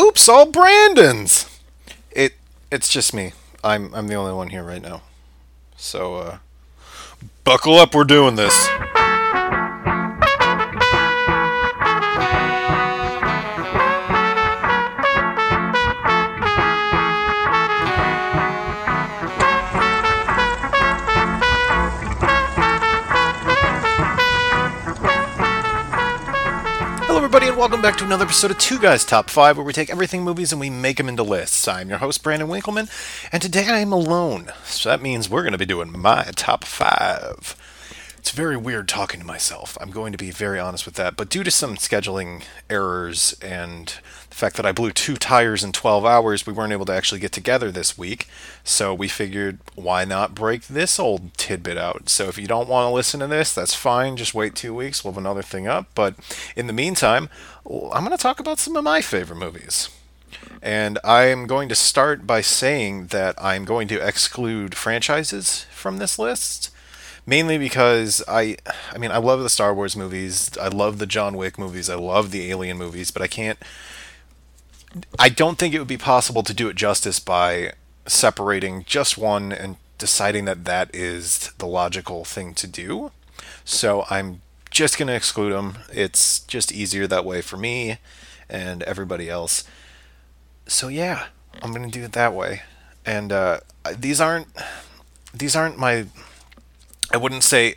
Oops, all Brandons. It it's just me. I'm I'm the only one here right now. So uh buckle up, we're doing this. Welcome back to another episode of Two Guys Top 5, where we take everything movies and we make them into lists. I'm your host, Brandon Winkleman, and today I am alone. So that means we're going to be doing my top 5. It's very weird talking to myself. I'm going to be very honest with that. But due to some scheduling errors and the fact that I blew two tires in 12 hours, we weren't able to actually get together this week. So we figured, why not break this old tidbit out? So if you don't want to listen to this, that's fine. Just wait two weeks. We'll have another thing up. But in the meantime, I'm going to talk about some of my favorite movies. And I'm going to start by saying that I'm going to exclude franchises from this list mainly because I I mean I love the Star Wars movies, I love the John Wick movies, I love the Alien movies, but I can't I don't think it would be possible to do it justice by separating just one and deciding that that is the logical thing to do. So I'm just going to exclude them. It's just easier that way for me and everybody else. So yeah, I'm going to do it that way. And uh, these aren't these aren't my I wouldn't say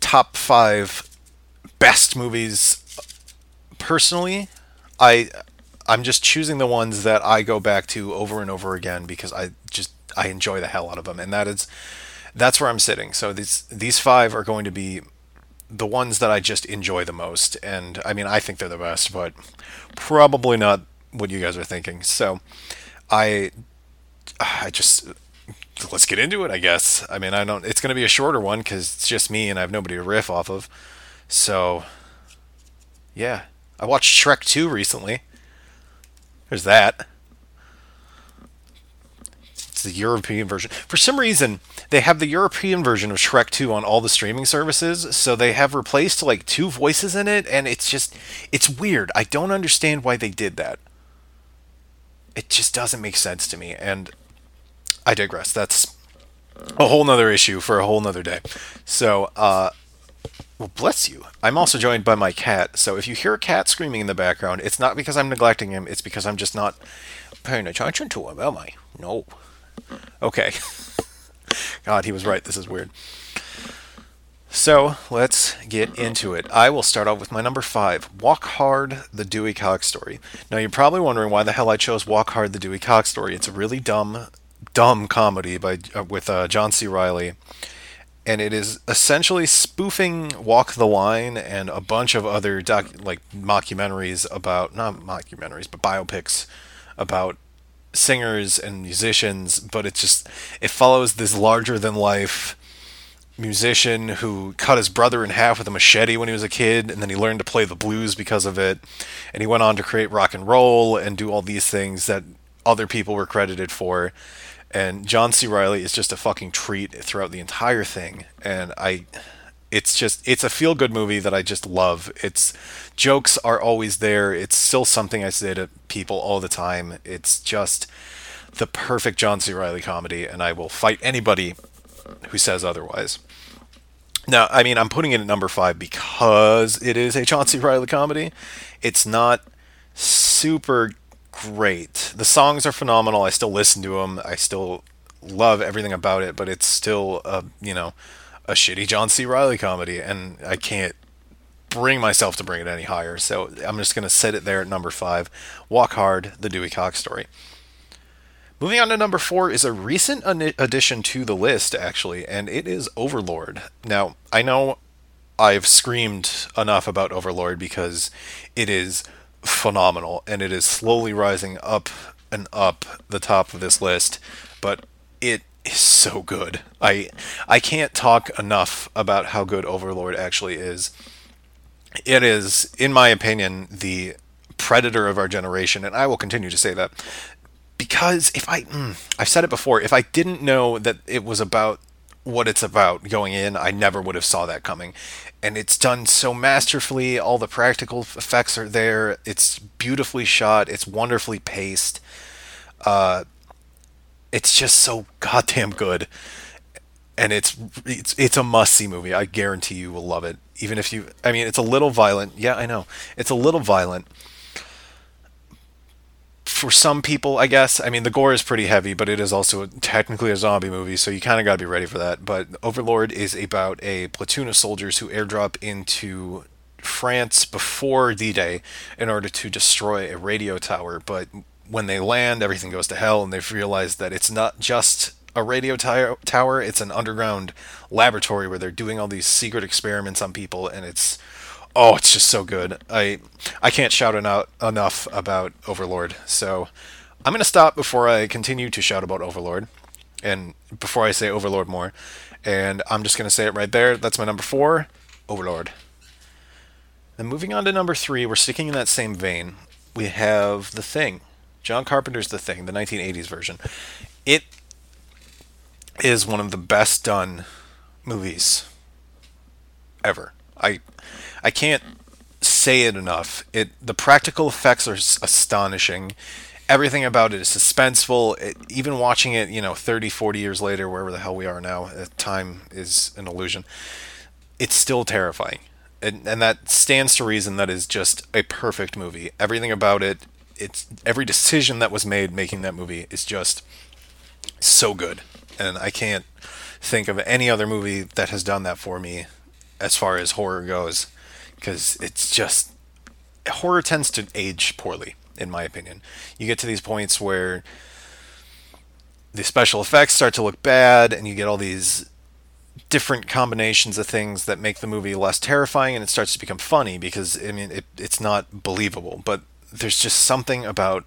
top five best movies personally. I I'm just choosing the ones that I go back to over and over again because I just I enjoy the hell out of them, and that is that's where I'm sitting. So these these five are going to be the ones that I just enjoy the most, and I mean I think they're the best, but probably not what you guys are thinking. So I I just let's get into it, I guess. I mean, I don't. It's going to be a shorter one because it's just me and I have nobody to riff off of. So, yeah, I watched Shrek 2 recently. There's that. It's the European version. For some reason, they have the European version of Shrek 2 on all the streaming services, so they have replaced like two voices in it, and it's just it's weird. I don't understand why they did that. It just doesn't make sense to me, and I digress. That's a whole nother issue for a whole nother day. So, uh, well, bless you. I'm also joined by my cat. So if you hear a cat screaming in the background, it's not because I'm neglecting him. It's because I'm just not paying attention to him, am I? No. Okay. God, he was right. This is weird. So let's get into it. I will start off with my number five, Walk Hard, the Dewey Cox story. Now you're probably wondering why the hell I chose Walk Hard, the Dewey Cox story. It's a really dumb dumb comedy by uh, with uh, John C. Reilly, and it is essentially spoofing Walk the Line and a bunch of other doc like mockumentaries about not mockumentaries but biopics about singers and musicians. But it just it follows this larger than life musician who cut his brother in half with a machete when he was a kid and then he learned to play the blues because of it and he went on to create rock and roll and do all these things that other people were credited for and John C. Reilly is just a fucking treat throughout the entire thing. And I, it's just it's a feel good movie that I just love. Its jokes are always there. It's still something I say to people all the time. It's just the perfect John C. Reilly comedy, and I will fight anybody who says otherwise. Now, I mean, I'm putting it at number five because it is a John C. Reilly comedy. It's not super great. The songs are phenomenal. I still listen to them. I still love everything about it, but it's still a you know a shitty John C. Reilly comedy, and I can't bring myself to bring it any higher. So I'm just gonna set it there at number five. Walk Hard, the Dewey Cox story. Moving on to number four is a recent addition to the list, actually, and it is Overlord. Now, I know I've screamed enough about Overlord because it is phenomenal, and it is slowly rising up and up the top of this list. But it is so good. I I can't talk enough about how good Overlord actually is. It is, in my opinion, the predator of our generation, and I will continue to say that because if I, mm, I've said it before, if I didn't know that it was about what it's about going in, I never would have saw that coming. And it's done so masterfully. All the practical effects are there. It's beautifully shot. It's wonderfully paced. Uh, it's just so goddamn good. And it's it's it's a must see movie. I guarantee you will love it. Even if you, I mean, it's a little violent. Yeah, I know. It's a little violent, for some people, I guess. I mean, the gore is pretty heavy, but it is also technically a zombie movie, so you kind of got to be ready for that. But Overlord is about a platoon of soldiers who airdrop into France before D Day in order to destroy a radio tower. But when they land, everything goes to hell, and they've realized that it's not just a radio t- tower, it's an underground laboratory where they're doing all these secret experiments on people, and it's oh, it's just so good. I I can't shout enough enough about Overlord. So I'm gonna stop before I continue to shout about Overlord, and before I say Overlord more, and I'm just gonna say it right there. That's my number four, Overlord. Then moving on to number three, we're sticking in that same vein. We have The Thing, John Carpenter's The Thing, the 1980s version. It is one of the best done movies ever. I I can't say it enough. It the practical effects are astonishing. Everything about it is suspenseful. It, even watching it, you know, 30, 40 years later, wherever the hell we are now, uh, time is an illusion. It's still terrifying. And, and that stands to reason that is just a perfect movie. Everything about it, it's every decision that was made making that movie is just so good. And I can't think of any other movie that has done that for me as far as horror goes because it's just horror tends to age poorly in my opinion. You get to these points where the special effects start to look bad and you get all these different combinations of things that make the movie less terrifying and it starts to become funny because i mean it, it's not believable. But there's just something about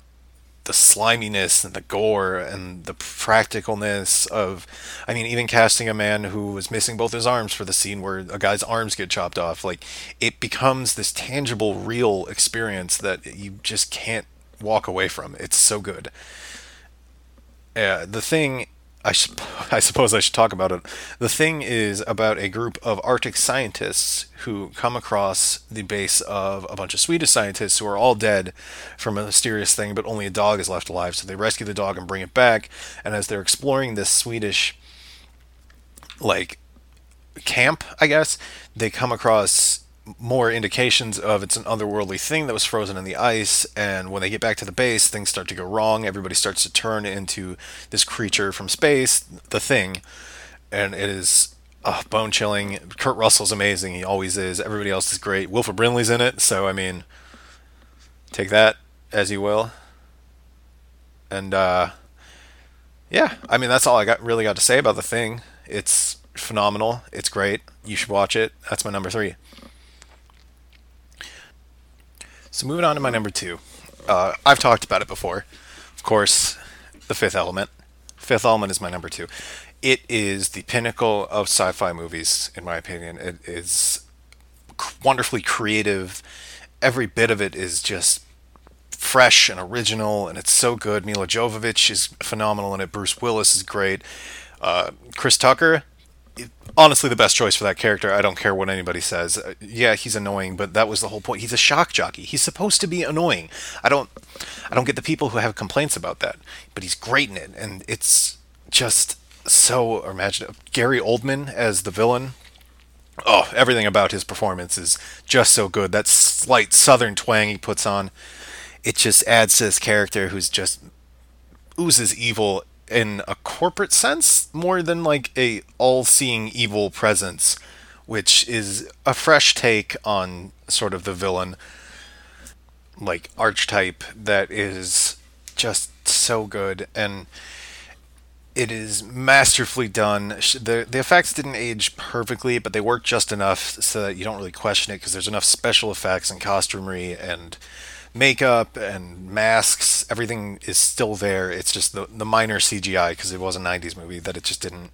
the sliminess and the gore and the practicalness of I mean even casting a man who was missing both his arms for the scene where a guy's arms get chopped off like it becomes this tangible real experience that you just can't walk away from. It's so good. Uh, the thing I, I suppose I should talk about it. The thing is about a group of Arctic scientists who come across the base of a bunch of Swedish scientists who are all dead from a mysterious thing, but only a dog is left alive. So they rescue the dog and bring it back. And as they're exploring this Swedish, like, camp, I guess, they come across more indications of it's an otherworldly thing that was frozen in the ice and when they get back to the base things start to go wrong. Everybody starts to turn into this creature from space the thing and it is oh, bone chilling kurt russell's amazing. He always is. Everybody else is great. Wilford brimley's in it so i mean take that as you will. And uh yeah i mean that's all i got really got to say about the thing. It's phenomenal. It's great. You should watch it. That's my number three so moving on to my number two. Uh, I've talked about it before. Of course, The Fifth Element. Fifth Element is my number two. It is the pinnacle of sci-fi movies, in my opinion. It is wonderfully creative. Every bit of it is just fresh and original, and it's so good. Milla Jovovich is phenomenal in it. Bruce Willis is great. Uh, Chris Tucker, honestly the best choice for that character. I don't care what anybody says. Uh, yeah, he's annoying, but that was the whole point. He's a shock jockey. He's supposed to be annoying. I don't I don't get the people who have complaints about that, but he's great in it and it's just so imaginative. Gary Oldman as the villain. Oh, everything about his performance is just so good. That slight southern twang he puts on, it just adds to this character who's just oozes evil in a corporate sense more than like a all-seeing evil presence which is a fresh take on sort of the villain like archetype that is just so good and it is masterfully done. The the effects didn't age perfectly, but they work just enough so that you don't really question it because there's enough special effects and costumery and makeup and masks, everything is still there. It's just the the minor CGI because it was a '90s movie that it just didn't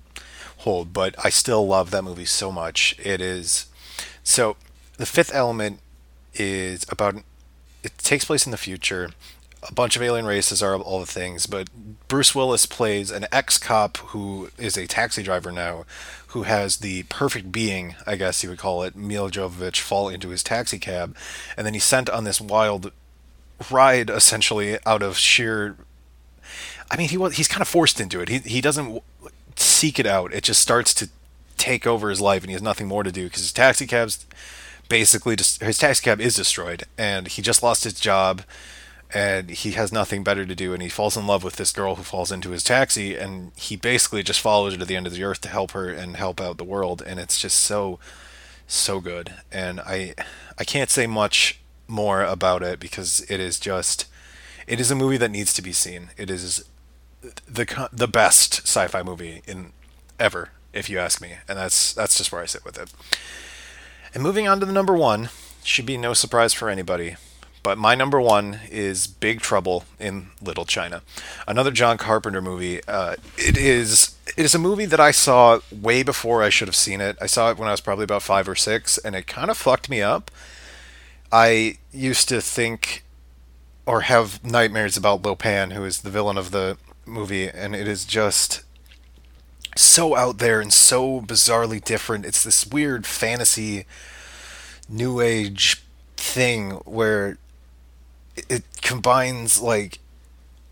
hold. But I still love that movie so much. It is so. The Fifth Element is about. It takes place in the future. a bunch of alien races are all the things, but Bruce Willis plays an ex cop who is a taxi driver now, who has the perfect being, I guess you would call it, Milla Jovovich, fall into his taxi cab, and then he's sent on this wild ride essentially out of sheer. I mean, he was he's kind of forced into it. He he doesn't seek it out. It just starts to take over his life, and he has nothing more to do because his taxi cab's basically just his taxi cab is destroyed, and he just lost his job and he has nothing better to do and he falls in love with this girl who falls into his taxi and he basically just follows her to the end of the earth to help her and help out the world and it's just so so good and i i can't say much more about it because it is just it is a movie that needs to be seen it is the the best sci-fi movie in ever if you ask me and that's that's just where i sit with it and moving on to the number 1 should be no surprise for anybody but my number one is Big Trouble in Little China, another John Carpenter movie. Uh, it is it is a movie that I saw way before I should have seen it. I saw it when I was probably about five or six, and it kind of fucked me up. I used to think or have nightmares about Lo Pan, who is the villain of the movie, and it is just so out there and so bizarrely different. It's this weird fantasy, new age thing where it combines like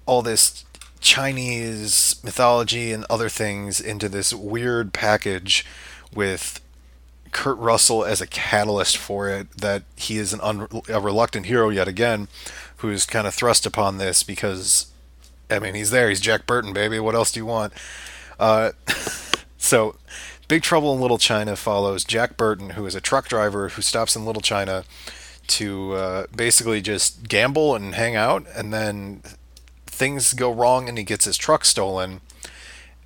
all this Chinese mythology and other things into this weird package with Kurt Russell as a catalyst for it. That he is an un- a reluctant hero yet again, who's kind of thrust upon this because, I mean, he's there. He's Jack Burton, baby. What else do you want? Uh, so, Big Trouble in Little China follows Jack Burton, who is a truck driver who stops in Little China to uh, basically just gamble and hang out, and then things go wrong and he gets his truck stolen.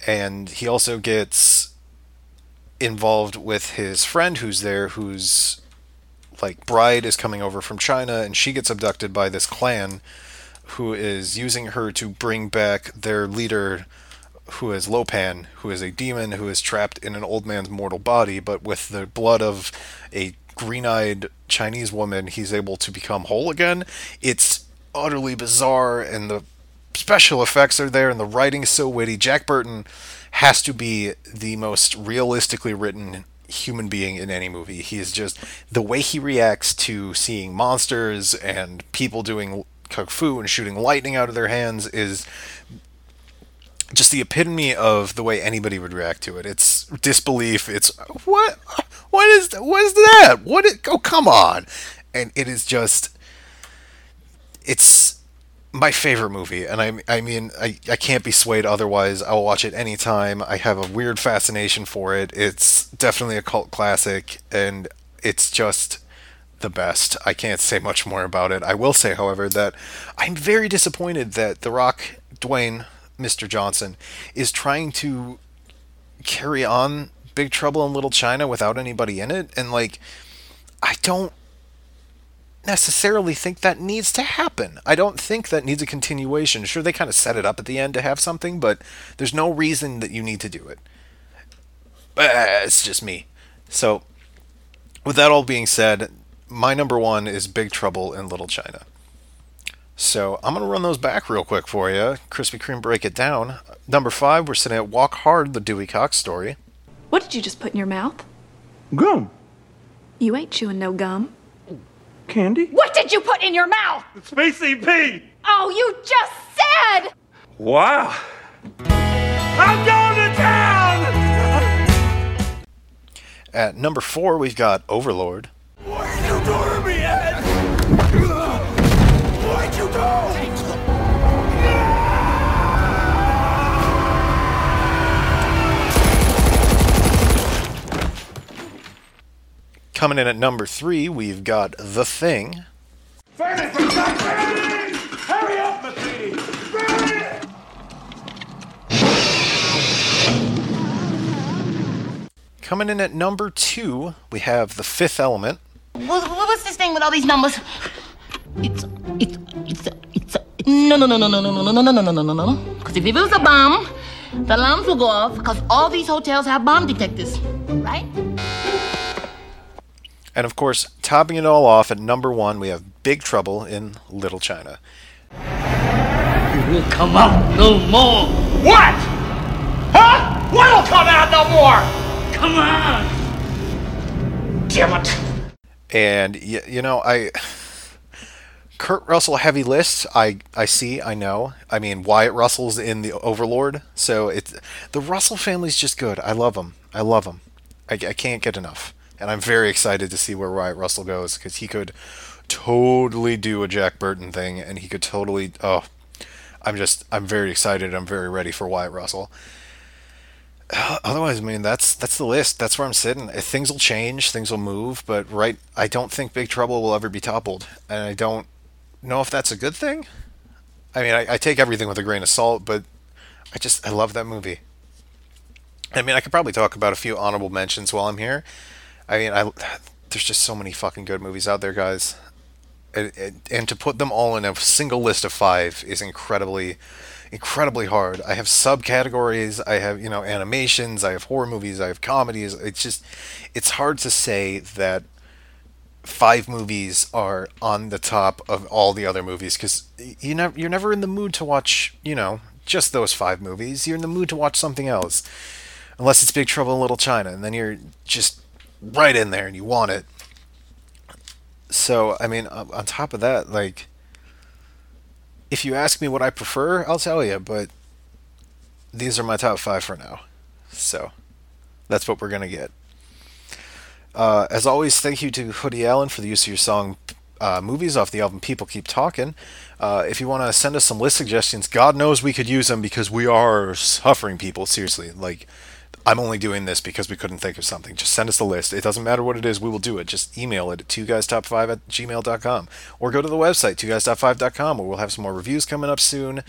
And he also gets involved with his friend who's there, whose like bride is coming over from China, and she gets abducted by this clan who is using her to bring back their leader who is Lo Pan, who is a demon who is trapped in an old man's mortal body, but with the blood of a green eyed Chinese woman, he's able to become whole again. It's utterly bizarre, and the special effects are there, and the writing is so witty. Jack Burton has to be the most realistically written human being in any movie. He is just the way he reacts to seeing monsters and people doing kung fu and shooting lightning out of their hands is just the epitome of the way anybody would react to it. It's disbelief. It's what what is what is that? What? Is, oh, come on! And it is just, it's my favorite movie, and I I mean I I can't be swayed otherwise. I'll watch it anytime. I have a weird fascination for it. It's definitely a cult classic, and it's just the best. I can't say much more about it. I will say, however, that I'm very disappointed that The Rock, Dwayne, Mr. Johnson, is trying to carry on Big Trouble in Little China without anybody in it, and like, I don't necessarily think that needs to happen. I don't think that needs a continuation. Sure, they kind of set it up at the end to have something, but there's no reason that you need to do it. Uh, it's just me. So, with that all being said, my number one is Big Trouble in Little China. So I'm going to run those back real quick for you. Krispy Kreme break it down. Number five, we're sitting at Walk Hard, the Dewey Cox story. What did you just put in your mouth? Gum. You ain't chewing no gum. Candy? What did you put in your mouth? Space EP! Oh, you just said! Wow. I'm going to town! At number four, we've got Overlord. Coming in at number three, we've got The Thing. Hurry up, MacReady! Coming in at number two, we have The Fifth Element. What, what's this thing with all these numbers? It's it's it's a it's no no no no no no no no no no no no no no. Because if it was a bomb, the alarms will go off. Because all these hotels have bomb detectors, right? And of course, topping it all off at number one, we have Big Trouble in Little China. You will come out no more. What? Huh? What'll come out no more? Come on! Damn it. And y- you know, I Kurt Russell heavy list. I I see. I know. I mean, Wyatt Russell's in the Overlord, so it's the Russell family's just good. I love them. I love them. I, I can't get enough, and I'm very excited to see where Wyatt Russell goes because he could totally do a Jack Burton thing, and he could totally. Oh, I'm just. I'm very excited. I'm very ready for Wyatt Russell otherwise, I mean, that's that's the list. That's where I'm sitting. Uh, Things will change, things will move, but right, I don't think Big Trouble will ever be toppled, and I don't know if that's a good thing. I mean, I, I take everything with a grain of salt, but I just I love that movie. I mean, I could probably talk about a few honorable mentions while I'm here. I mean, I there's just so many fucking good movies out there, guys, and, and, and to put them all in a single list of five is incredibly incredibly hard. I have subcategories, I have, you know, animations, I have horror movies, I have comedies. It's just it's hard to say that five movies are on the top of all the other movies cuz you never you're never in the mood to watch, you know, just those five movies. You're in the mood to watch something else. Unless it's Big Trouble in Little China and then you're just right in there and you want it. So, I mean, on top of that, like if you ask me what I prefer, I'll tell you, but these are my top five for now. So that's what we're going to get. Uh, as always, thank you to Hoodie Allen for the use of your song uh, movies off the album People Keep Talking. Uh, if you want to send us some list suggestions, God knows we could use them because we are suffering people. Seriously. Like, I'm only doing this because we couldn't think of something. Just send us the list. It doesn't matter what it is, we will do it. Just email it at 2guystop5 at gmail.com. Or go to the website, 2guystop5.com, where we'll have some more reviews coming up soon.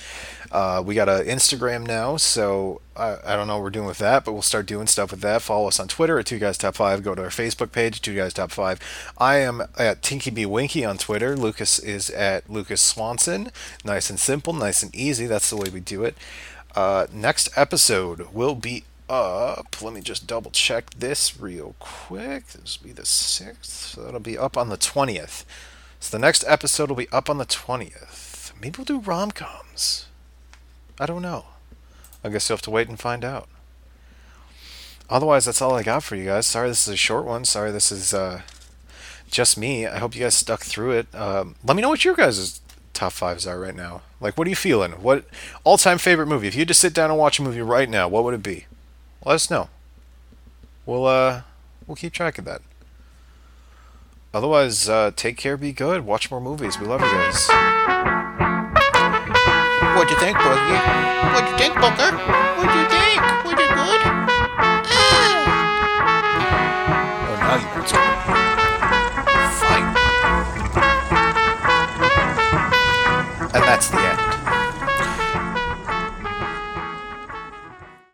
Uh, we got an Instagram now, so I, I don't know what we're doing with that, but we'll start doing stuff with that. Follow us on Twitter at 2guystop5. Go to our Facebook page, 2guystop5. I am at Tinky B Winky on Twitter. Lucas is at Lucas Swanson. Nice and simple, nice and easy. That's the way we do it. Uh, next episode will be up. Let me just double check this real quick. This will be the 6th, so that'll be up on the 20th. So the next episode will be up on the 20th. Maybe we'll do rom coms. I don't know. I guess you'll have to wait and find out. Otherwise, that's all I got for you guys. Sorry this is a short one. Sorry this is uh, just me. I hope you guys stuck through it. Um, let me know what your guys' top fives are right now. Like, what are you feeling? What all-time favorite movie? If you to sit down and watch a movie right now, what would it be? Let us know. We'll uh, we'll keep track of that. Otherwise, uh, take care, be good, watch more movies. We love you guys. What'd you think, Boogie? What'd you think, Booker? What'd you think? Was it good? Oh, now you. Fine. And that's the end.